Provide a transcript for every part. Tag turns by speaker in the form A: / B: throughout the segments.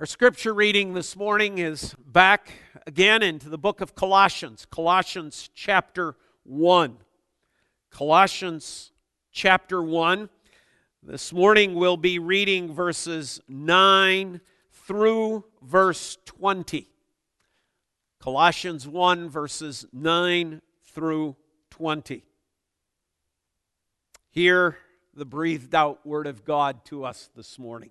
A: Our scripture reading this morning is back again into the book of Colossians, Colossians chapter 1. Colossians chapter 1. This morning we'll be reading verses 9 through verse 20. Colossians 1, verses 9 through 20. Hear the breathed out word of God to us this morning.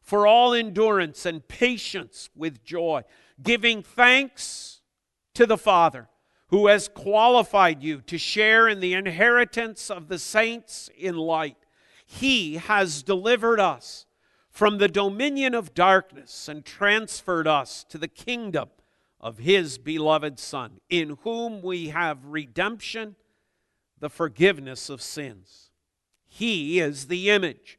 A: for all endurance and patience with joy, giving thanks to the Father who has qualified you to share in the inheritance of the saints in light. He has delivered us from the dominion of darkness and transferred us to the kingdom of His beloved Son, in whom we have redemption, the forgiveness of sins. He is the image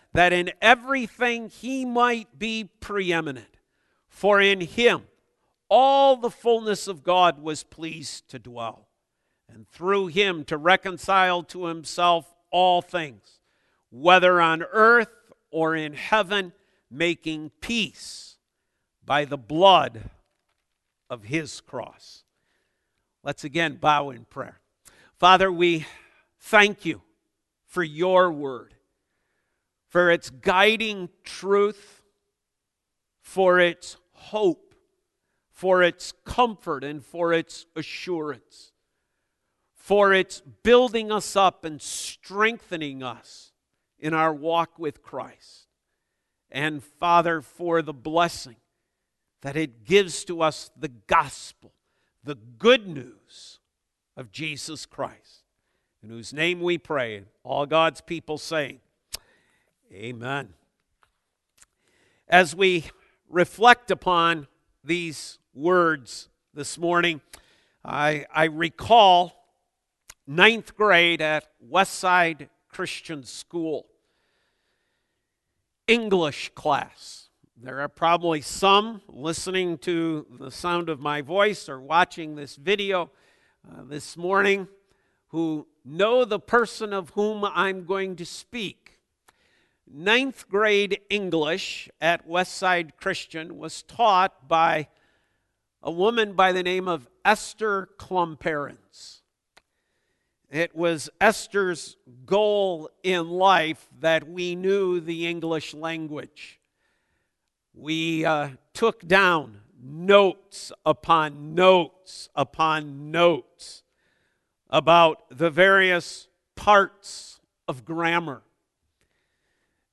A: that in everything he might be preeminent. For in him all the fullness of God was pleased to dwell, and through him to reconcile to himself all things, whether on earth or in heaven, making peace by the blood of his cross. Let's again bow in prayer. Father, we thank you for your word for its guiding truth, for its hope, for its comfort, and for its assurance, for its building us up and strengthening us in our walk with Christ. And Father, for the blessing that it gives to us the gospel, the good news of Jesus Christ, in whose name we pray. All God's people saying, Amen. As we reflect upon these words this morning, I, I recall ninth grade at Westside Christian School. English class. There are probably some listening to the sound of my voice or watching this video uh, this morning who know the person of whom I'm going to speak ninth grade English at Westside Christian was taught by a woman by the name of Esther Klumperens. It was Esther's goal in life that we knew the English language. We uh, took down notes upon notes upon notes about the various parts of grammar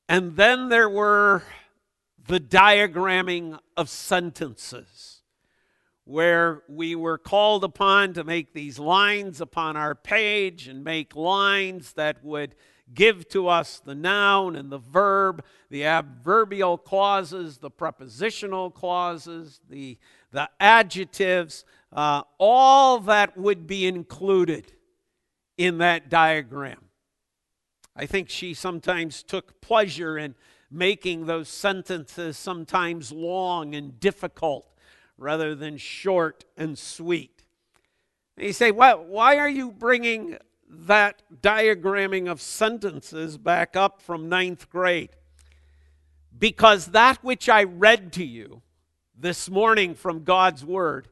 A: and then there were the diagramming of sentences, where we were called upon to make these lines upon our page and make lines that would give to us the noun and the verb, the adverbial clauses, the prepositional clauses, the, the adjectives, uh, all that would be included in that diagram. I think she sometimes took pleasure in making those sentences sometimes long and difficult rather than short and sweet. And you say, well, why are you bringing that diagramming of sentences back up from ninth grade? Because that which I read to you this morning from God's Word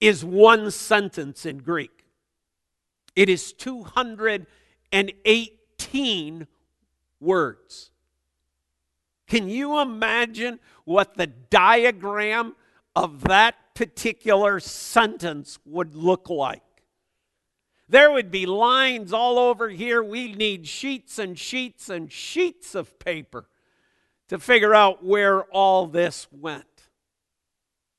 A: is one sentence in Greek. It is 200 and 18 words. Can you imagine what the diagram of that particular sentence would look like. There would be lines all over here. We need sheets and sheets and sheets of paper to figure out where all this went.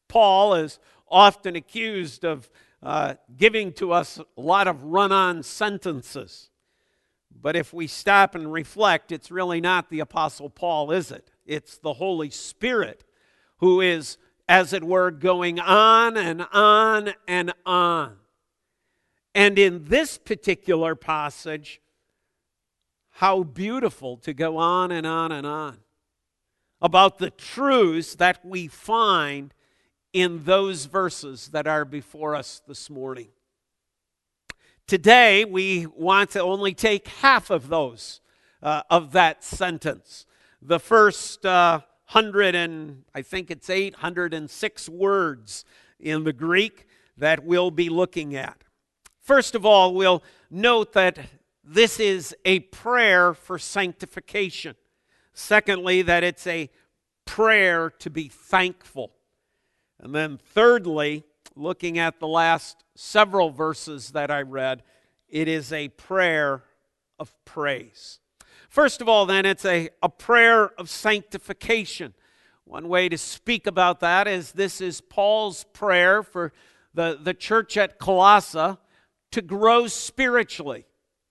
A: Paul is often accused of uh, giving to us a lot of run on sentences. But if we stop and reflect, it's really not the Apostle Paul, is it? It's the Holy Spirit who is, as it were, going on and on and on. And in this particular passage, how beautiful to go on and on and on about the truths that we find in those verses that are before us this morning. Today, we want to only take half of those, uh, of that sentence. The first uh, hundred and, I think it's 806 words in the Greek that we'll be looking at. First of all, we'll note that this is a prayer for sanctification. Secondly, that it's a prayer to be thankful. And then, thirdly, looking at the last several verses that I read, it is a prayer of praise. First of all, then, it's a, a prayer of sanctification. One way to speak about that is this is Paul's prayer for the, the church at Colossae to grow spiritually.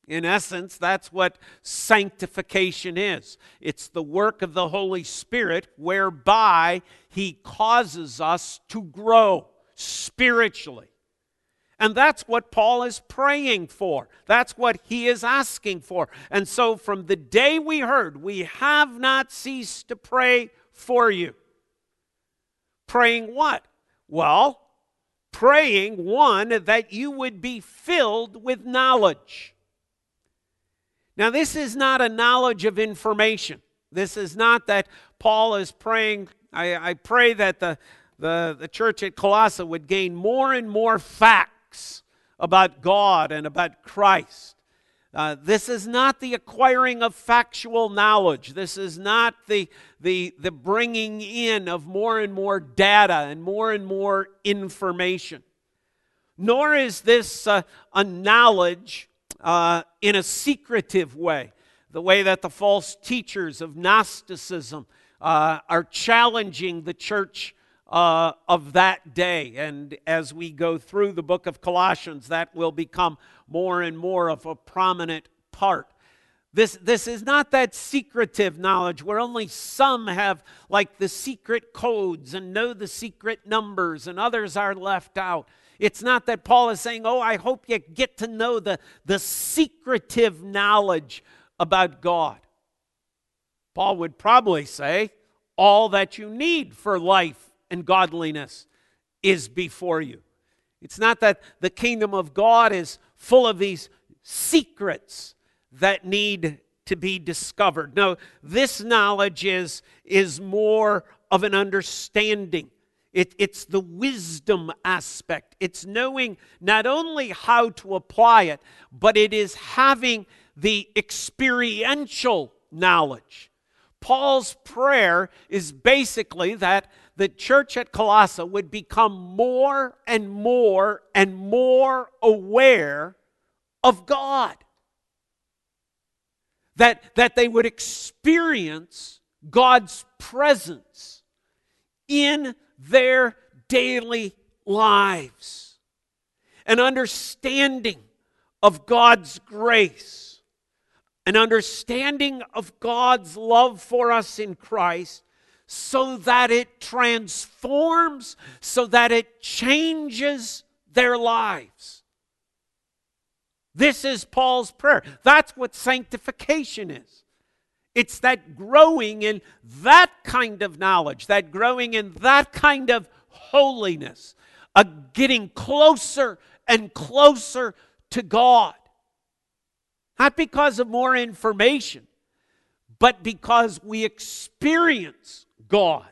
A: In essence, that's what sanctification is. It's the work of the Holy Spirit whereby He causes us to grow spiritually. And that's what Paul is praying for. That's what he is asking for. And so, from the day we heard, we have not ceased to pray for you. Praying what? Well, praying, one, that you would be filled with knowledge. Now, this is not a knowledge of information. This is not that Paul is praying. I, I pray that the, the, the church at Colossae would gain more and more facts about God and about Christ. Uh, this is not the acquiring of factual knowledge. This is not the, the, the bringing in of more and more data and more and more information. Nor is this uh, a knowledge uh, in a secretive way, the way that the false teachers of Gnosticism uh, are challenging the church uh, of that day. And as we go through the book of Colossians, that will become more and more of a prominent part. This, this is not that secretive knowledge where only some have like the secret codes and know the secret numbers and others are left out. It's not that Paul is saying, Oh, I hope you get to know the, the secretive knowledge about God. Paul would probably say, All that you need for life and godliness is before you. It's not that the kingdom of God is full of these secrets that need to be discovered. No, this knowledge is, is more of an understanding. It, it's the wisdom aspect. It's knowing not only how to apply it, but it is having the experiential knowledge. Paul's prayer is basically that the church at Colossae would become more and more and more aware of God. That, that they would experience God's presence in their daily lives. An understanding of God's grace, an understanding of God's love for us in Christ, so that it transforms, so that it changes their lives. This is Paul's prayer. That's what sanctification is. It's that growing in that kind of knowledge, that growing in that kind of holiness, a getting closer and closer to God. Not because of more information, but because we experience God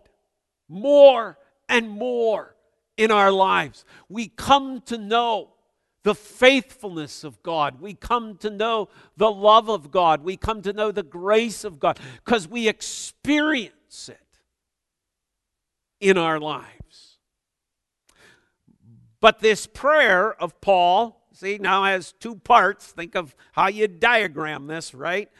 A: more and more in our lives. We come to know the faithfulness of God. We come to know the love of God. We come to know the grace of God because we experience it in our lives. But this prayer of Paul, see, now has two parts. Think of how you diagram this, right?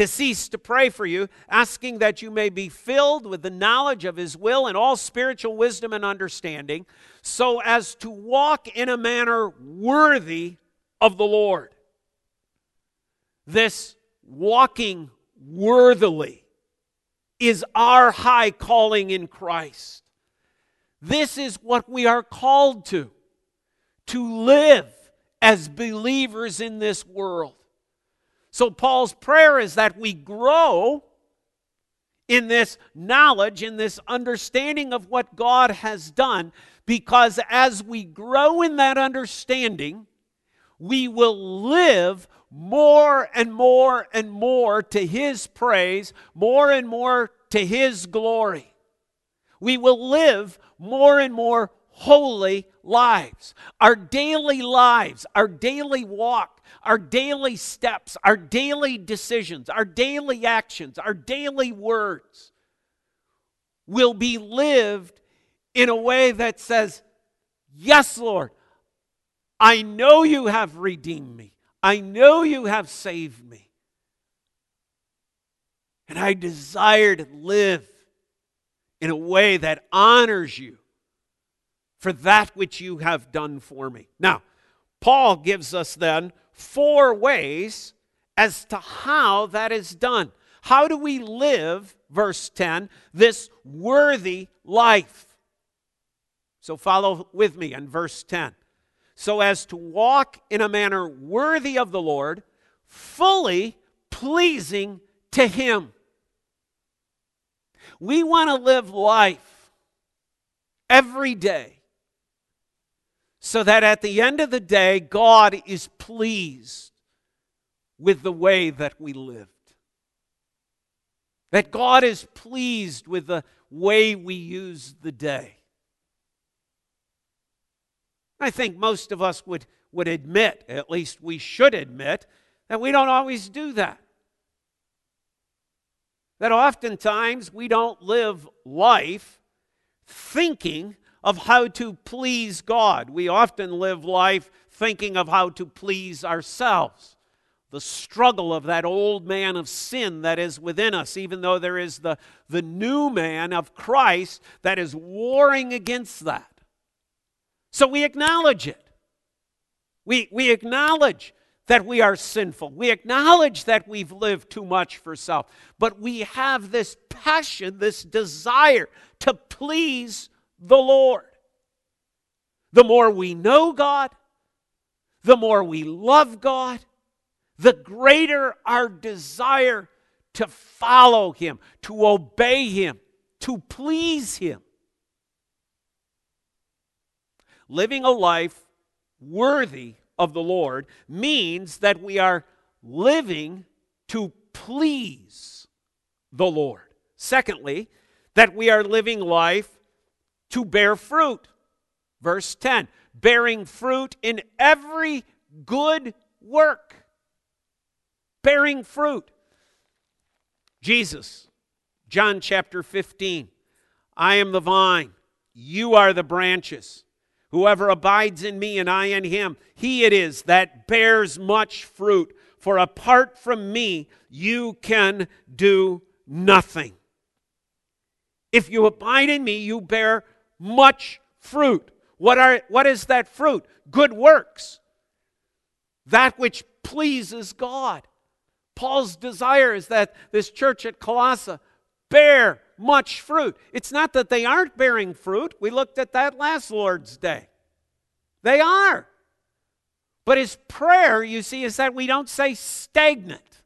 A: To cease to pray for you, asking that you may be filled with the knowledge of his will and all spiritual wisdom and understanding, so as to walk in a manner worthy of the Lord. This walking worthily is our high calling in Christ. This is what we are called to to live as believers in this world. So, Paul's prayer is that we grow in this knowledge, in this understanding of what God has done, because as we grow in that understanding, we will live more and more and more to His praise, more and more to His glory. We will live more and more holy lives. Our daily lives, our daily walk, our daily steps, our daily decisions, our daily actions, our daily words will be lived in a way that says, Yes, Lord, I know you have redeemed me. I know you have saved me. And I desire to live in a way that honors you for that which you have done for me. Now, Paul gives us then four ways as to how that is done. How do we live, verse 10, this worthy life? So follow with me in verse 10 so as to walk in a manner worthy of the Lord, fully pleasing to Him. We want to live life every day so that at the end of the day, God is pleased with the way that we lived. That God is pleased with the way we use the day. I think most of us would, would admit, at least we should admit, that we don't always do that. That oftentimes we don't live life thinking of how to please God. We often live life thinking of how to please ourselves. The struggle of that old man of sin that is within us, even though there is the, the new man of Christ that is warring against that. So we acknowledge it. We, we acknowledge that we are sinful. We acknowledge that we've lived too much for self. But we have this passion, this desire to please the Lord. The more we know God, the more we love God, the greater our desire to follow Him, to obey Him, to please Him living a life worthy of the Lord means that we are living to please the Lord. Secondly, that we are living life to bear fruit. Verse 10 bearing fruit in every good work. Bearing fruit. Jesus, John chapter 15. I am the vine, you are the branches. Whoever abides in me and I in him, he it is that bears much fruit. For apart from me, you can do nothing. If you abide in me, you bear much fruit. What, are, what is that fruit? Good works. That which pleases God. Paul's desire is that this church at Colossae bear much fruit. It's not that they aren't bearing fruit. We looked at that last Lord's Day. They are. But his prayer, you see, is that we don't say stagnant.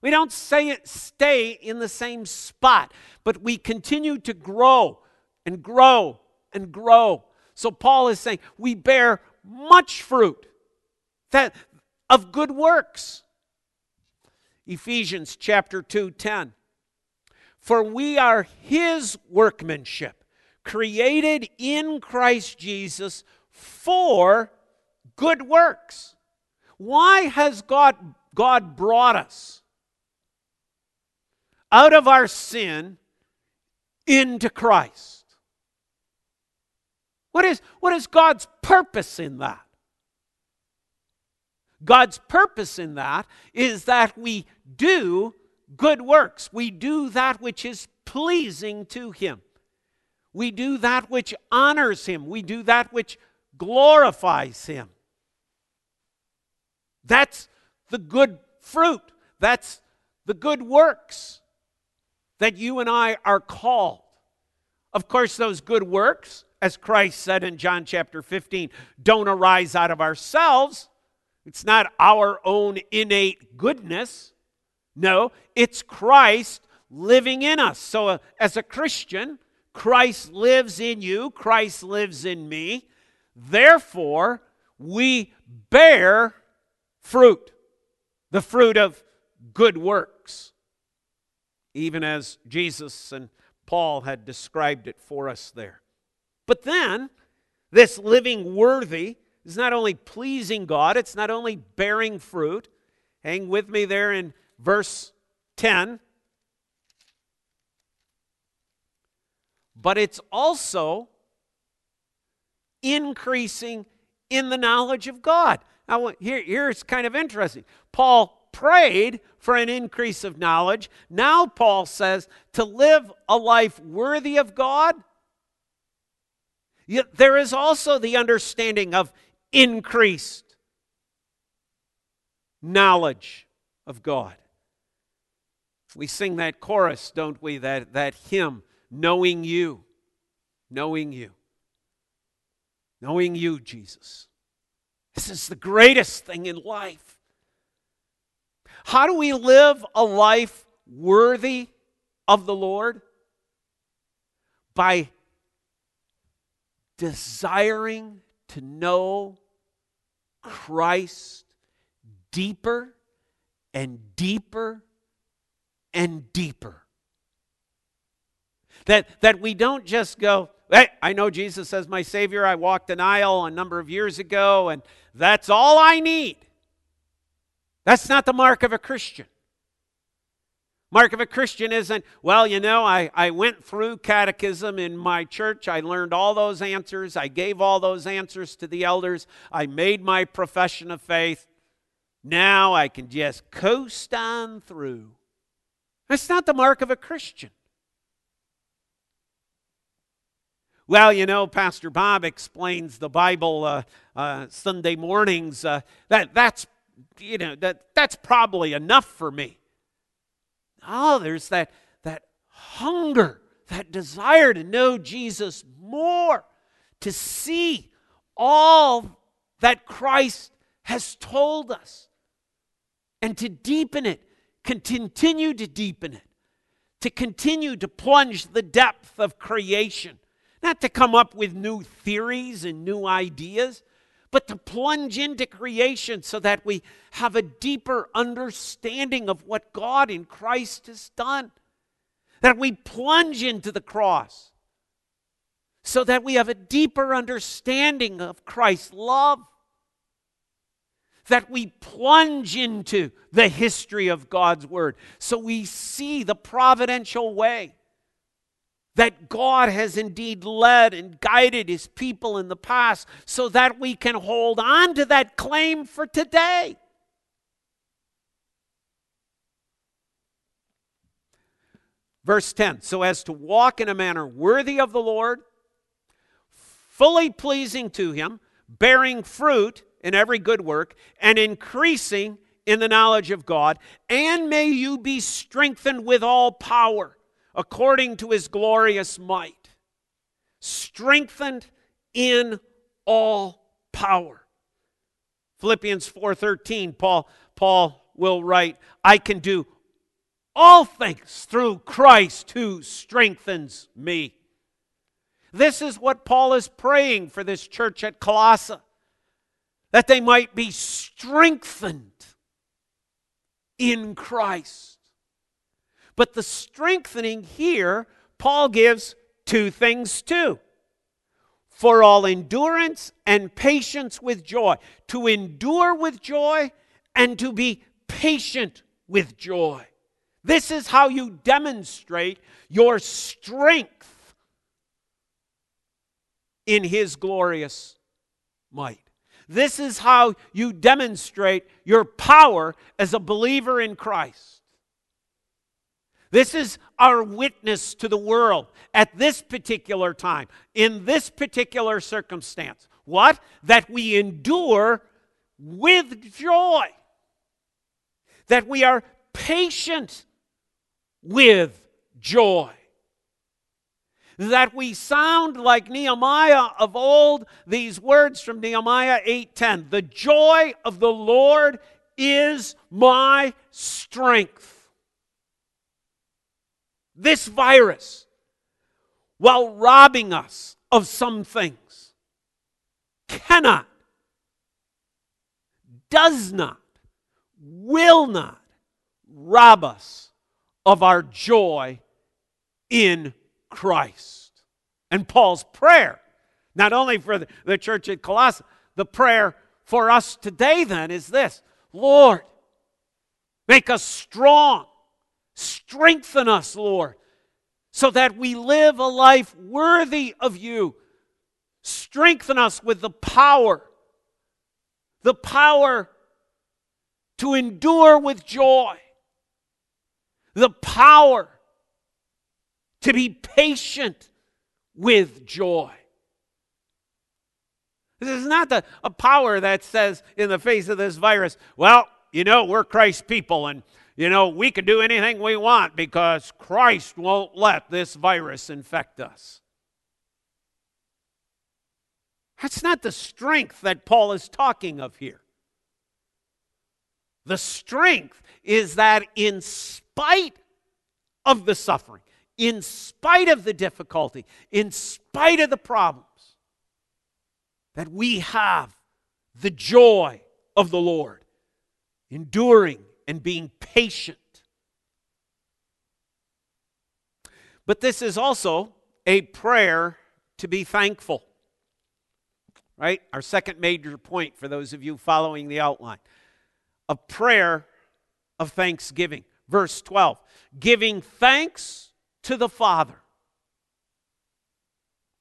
A: We don't say it stay in the same spot, but we continue to grow and grow and grow. So Paul is saying we bear much fruit that of good works. Ephesians chapter 2, 10. For we are his workmanship, created in Christ Jesus for good works. Why has God, God brought us out of our sin into Christ? What is, what is God's purpose in that? God's purpose in that is that we do good works. We do that which is pleasing to Him. We do that which honors Him. We do that which glorifies Him. That's the good fruit. That's the good works that you and I are called. Of course, those good works, as Christ said in John chapter 15, don't arise out of ourselves. It's not our own innate goodness. No, it's Christ living in us. So, uh, as a Christian, Christ lives in you, Christ lives in me. Therefore, we bear fruit, the fruit of good works, even as Jesus and Paul had described it for us there. But then, this living worthy is not only pleasing God, it's not only bearing fruit. Hang with me there in verse 10. But it's also increasing in the knowledge of God. Now, here, here's kind of interesting. Paul prayed for an increase of knowledge. Now, Paul says to live a life worthy of God. There is also the understanding of increased knowledge of God. We sing that chorus, don't we? That, that hymn, knowing you, knowing you, knowing you, Jesus. This is the greatest thing in life. How do we live a life worthy of the Lord? By desiring to know Christ deeper and deeper and deeper. That, that we don't just go, hey, I know Jesus as my Savior. I walked an aisle a number of years ago, and that's all I need. That's not the mark of a Christian. Mark of a Christian isn't, well, you know, I, I went through catechism in my church. I learned all those answers. I gave all those answers to the elders. I made my profession of faith. Now I can just coast on through. That's not the mark of a Christian. Well, you know, Pastor Bob explains the Bible uh, uh, Sunday mornings. Uh, that that's you know that that's probably enough for me. Oh, there's that, that hunger, that desire to know Jesus more, to see all that Christ has told us, and to deepen it, continue to deepen it, to continue to plunge the depth of creation, not to come up with new theories and new ideas but to plunge into creation so that we have a deeper understanding of what God in Christ has done. That we plunge into the cross so that we have a deeper understanding of Christ's love. That we plunge into the history of God's Word so we see the providential way that God has indeed led and guided his people in the past so that we can hold on to that claim for today. Verse 10 so as to walk in a manner worthy of the Lord, fully pleasing to him, bearing fruit in every good work, and increasing in the knowledge of God, and may you be strengthened with all power according to his glorious might, strengthened in all power. Philippians 4:13 Paul Paul will write, I can do all things through Christ who strengthens me. This is what Paul is praying for this church at Colossae that they might be strengthened in Christ. But the strengthening here, Paul gives two things too for all endurance and patience with joy, to endure with joy and to be patient with joy. This is how you demonstrate your strength in his glorious might. This is how you demonstrate your power as a believer in Christ. This is our witness to the world at this particular time, in this particular circumstance. What? That we endure with joy, that we are patient with joy that we sound like Nehemiah of old these words from Nehemiah 8:10 the joy of the Lord is my strength this virus while robbing us of some things cannot does not will not rob us of our joy in Christ. And Paul's prayer, not only for the, church at Colossae, the prayer for us today then is this Lord, make us strong, strengthen us, Lord, so that we live a life worthy of you. Strengthen us with the power, the power to endure with joy, the power to be patient with joy. This is not the, a power that says in the face of this virus, well, you know, we're Christ's people and, you know, we can do anything we want because Christ won't let this virus infect us. That's not the strength that Paul is talking of here. The strength is that in spite of the suffering, in spite of the difficulty, in spite of the problems, that we have the joy of the Lord, enduring and being patient. But this is also a prayer to be thankful. Right? Our second major point for those of you following the outline a prayer of thanksgiving. Verse 12 giving thanks to the Father.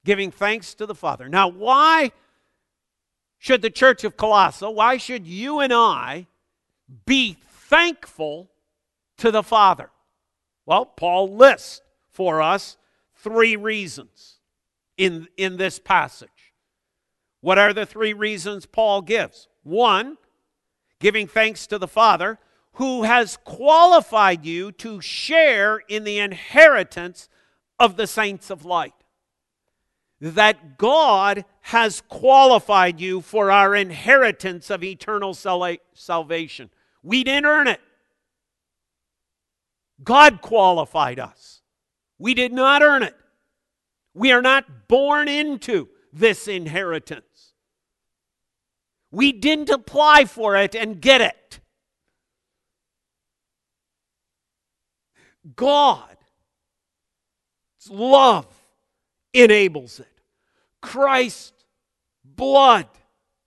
A: Giving thanks to the Father. Now, why should the church of Colossae, why should you and I be thankful to the Father? Well, Paul lists for us three reasons in, in this passage. What are the three reasons Paul gives? One, giving thanks to the Father who has qualified you to share in the inheritance of the saints of light. That God has qualified you for our inheritance of eternal salvation. We didn't earn it. God qualified us. We did not earn it. We are not born into this inheritance. We didn't apply for it and get it. God's love enables it. Christ's blood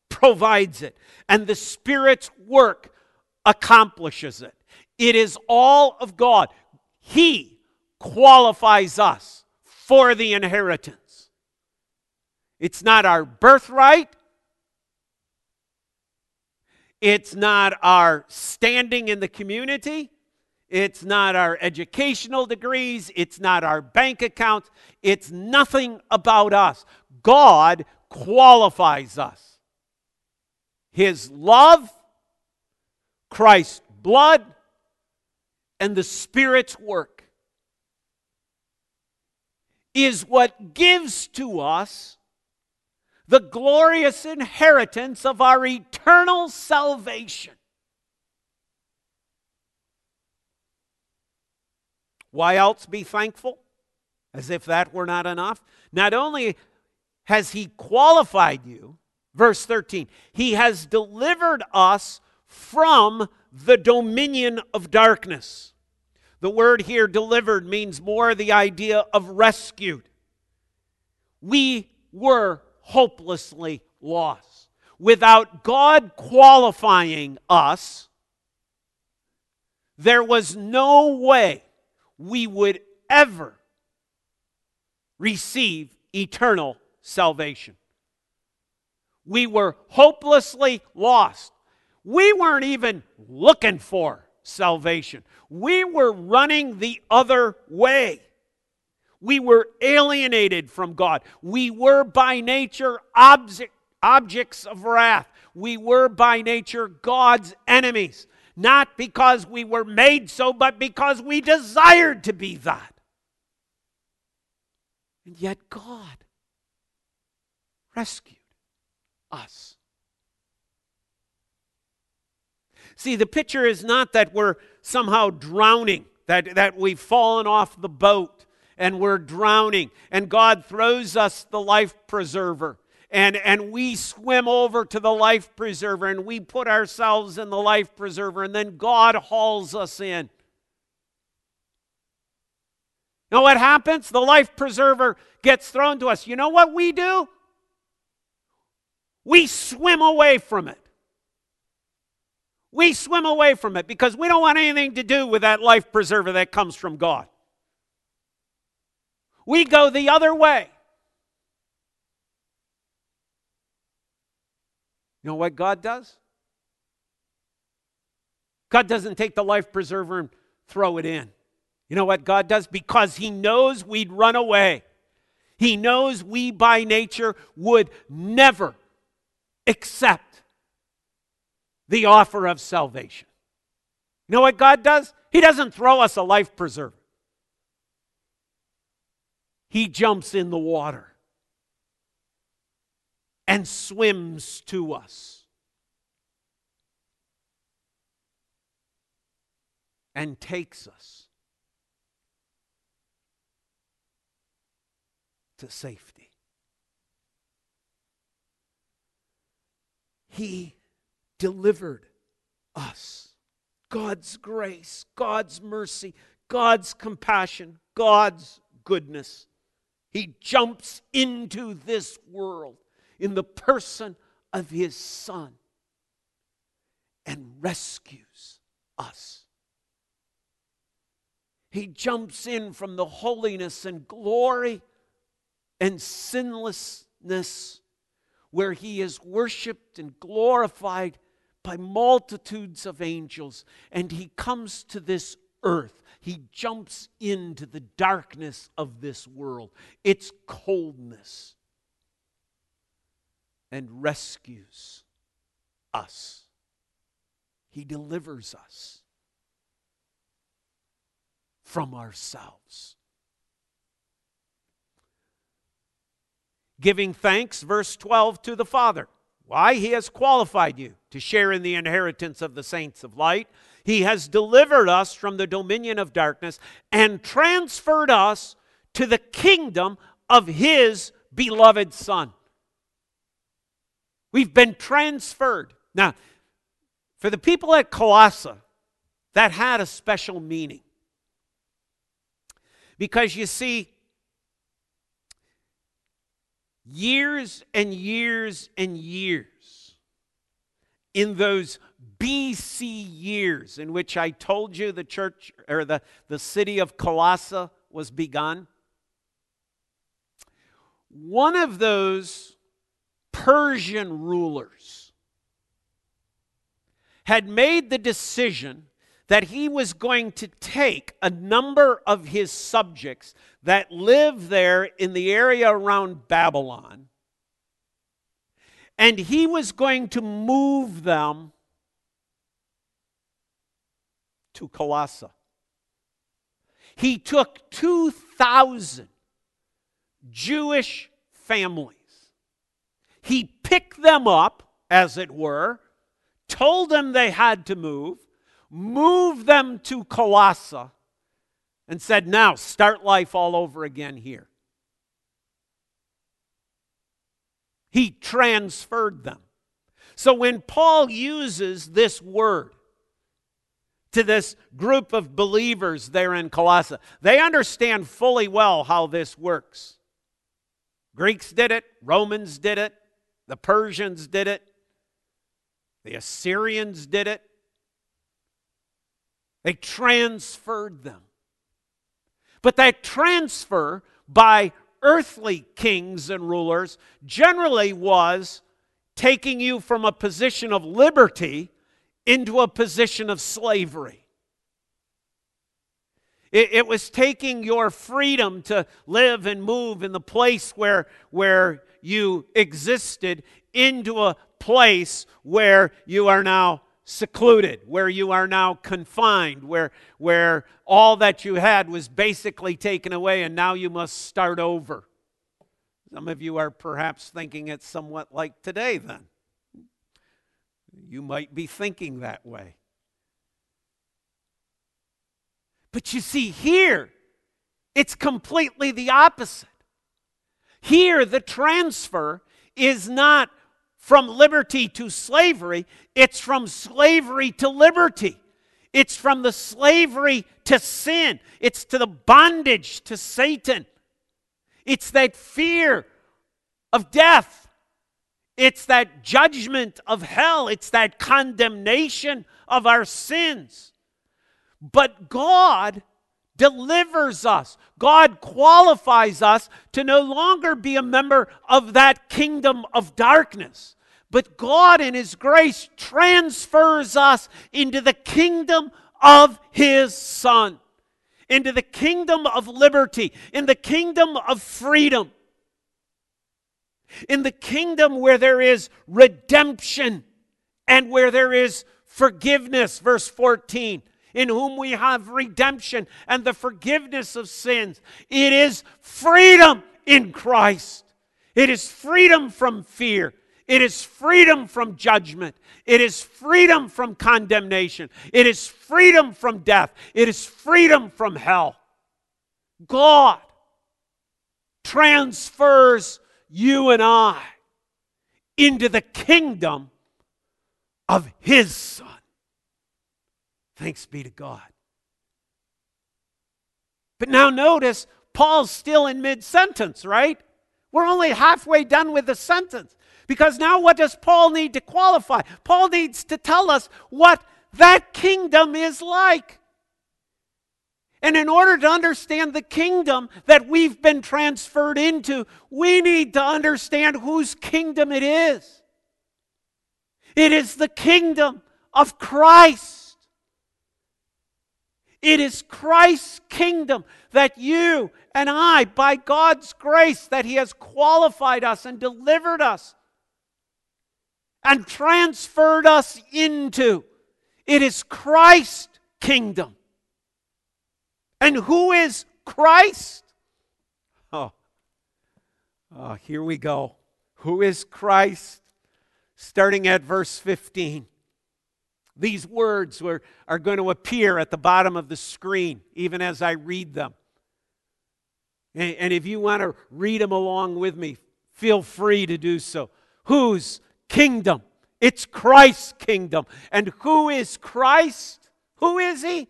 A: provides it. And the Spirit's work accomplishes it. It is all of God. He qualifies us for the inheritance. It's not our birthright. It's not our standing in the community. It's not our educational degrees. It's not our bank accounts. It's nothing about us. God qualifies us. His love, Christ's blood, and the Spirit's work is what gives to us the glorious inheritance of our eternal salvation. Why else be thankful? As if that were not enough. Not only has He qualified you, verse 13, He has delivered us from the dominion of darkness. The word here, delivered, means more the idea of rescued. We were hopelessly lost. Without God qualifying us, there was no way we would ever receive eternal salvation. We were hopelessly lost. We weren't even looking for salvation. We were running the other way. We were alienated from God. We were by nature object, objects of wrath. We were by nature God's enemies. Not because we were made so, but because we desired to be that. And yet God rescued us. See, the picture is not that we're somehow drowning, that, that we've fallen off the boat and we're drowning, and God throws us the life preserver. And, and we swim over to the life preserver and we put ourselves in the life preserver, and then God hauls us in. Now, what happens? The life preserver gets thrown to us. You know what we do? We swim away from it. We swim away from it because we don't want anything to do with that life preserver that comes from God. We go the other way. You know what God does? God doesn't take the life preserver and throw it in. You know what God does? Because He knows we'd run away. He knows we by nature would never accept the offer of salvation. You know what God does? He doesn't throw us a life preserver, He jumps in the water and swims to us and takes us to safety. He delivered us. God's grace, God's mercy, God's compassion, God's goodness. He jumps into this world in the person of His Son and rescues us. He jumps in from the holiness and glory and sinlessness where he is worshiped and glorified by multitudes of angels. And he comes to this earth. He jumps into the darkness of this world, its coldness, and rescues us. He delivers us from ourselves. Giving thanks, verse 12, to the Father. Why? He has qualified you to share in the inheritance of the saints of light. He has delivered us from the dominion of darkness and transferred us to the kingdom of His beloved Son. We've been transferred. Now, for the people at Colossae, that had a special meaning. Because you see, years and years and years in those BC years in which I told you the church or the, the city of Colossae was begun. One of those Persian rulers had made the decision that he was going to take a number of his subjects that live there in the area around Babylon, and he was going to move them to Colossae. He took 2,000 Jewish families. He picked them up, as it were, told them they had to move, moved them to Colossae, and said, Now start life all over again here. He transferred them. So when Paul uses this word to this group of believers there in Colossae, they understand fully well how this works. Greeks did it, Romans did it, the Persians did it, the Assyrians did it. They transferred them. But that transfer by earthly kings and rulers generally was taking you from a position of liberty into a position of slavery. It, it, was taking your freedom to live and move in the place where, where you existed into a place where you are now secluded, where you are now confined, where, where all that you had was basically taken away and now you must start over. Some of you are perhaps thinking it's somewhat like today, then. You might be thinking that way. But you see, here, it's completely the opposite. Here, the transfer is not from liberty to slavery, it's from slavery to liberty. It's from the slavery to sin. It's to the bondage to Satan. It's that fear of death. It's that judgment of hell. It's that condemnation of our sins. But God delivers us. God qualifies us to no longer be a member of that kingdom of darkness. But God, in His grace, transfers us into the kingdom of His Son, into the kingdom of liberty, in the kingdom of freedom, in the kingdom where there is redemption and where there is forgiveness. Verse 14 in whom we have redemption and the forgiveness of sins. It is freedom in Christ. It is freedom from fear. It is freedom from judgment. It is freedom from condemnation. It is freedom from death. It is freedom from hell. God transfers you and I into the kingdom of His Son. Thanks be to God. But now notice, Paul's still in mid sentence, right? We're only halfway done with the sentence. Because now what does Paul need to qualify? Paul needs to tell us what that kingdom is like. And in order to understand the kingdom that we've been transferred into, we need to understand whose kingdom it is. It is the kingdom of Christ. It is Christ's kingdom that you and I, by God's grace, that He has qualified us and delivered us and transferred us into. It is Christ's kingdom. And who is Christ? Oh, oh here we go. Who is Christ? Starting at verse 15. These words were, are going to appear at the bottom of the screen, even as I read them. And, and if you want to read them along with me, feel free to do so. Whose kingdom? It's Christ's kingdom. And who is Christ? Who is he?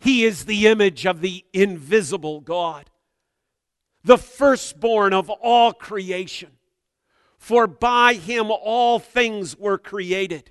A: He is the image of the invisible God, the firstborn of all creation. For by him all things were created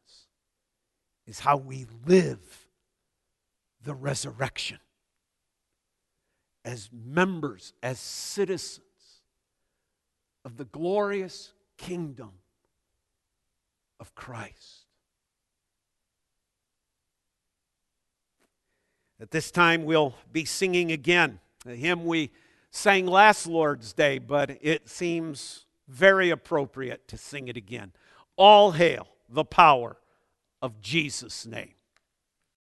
A: is how we live the resurrection as members, as citizens of the glorious kingdom of Christ. At this time, we'll be singing again a hymn we sang last Lord's Day, but it seems very appropriate to sing it again. All hail the power of Jesus' name.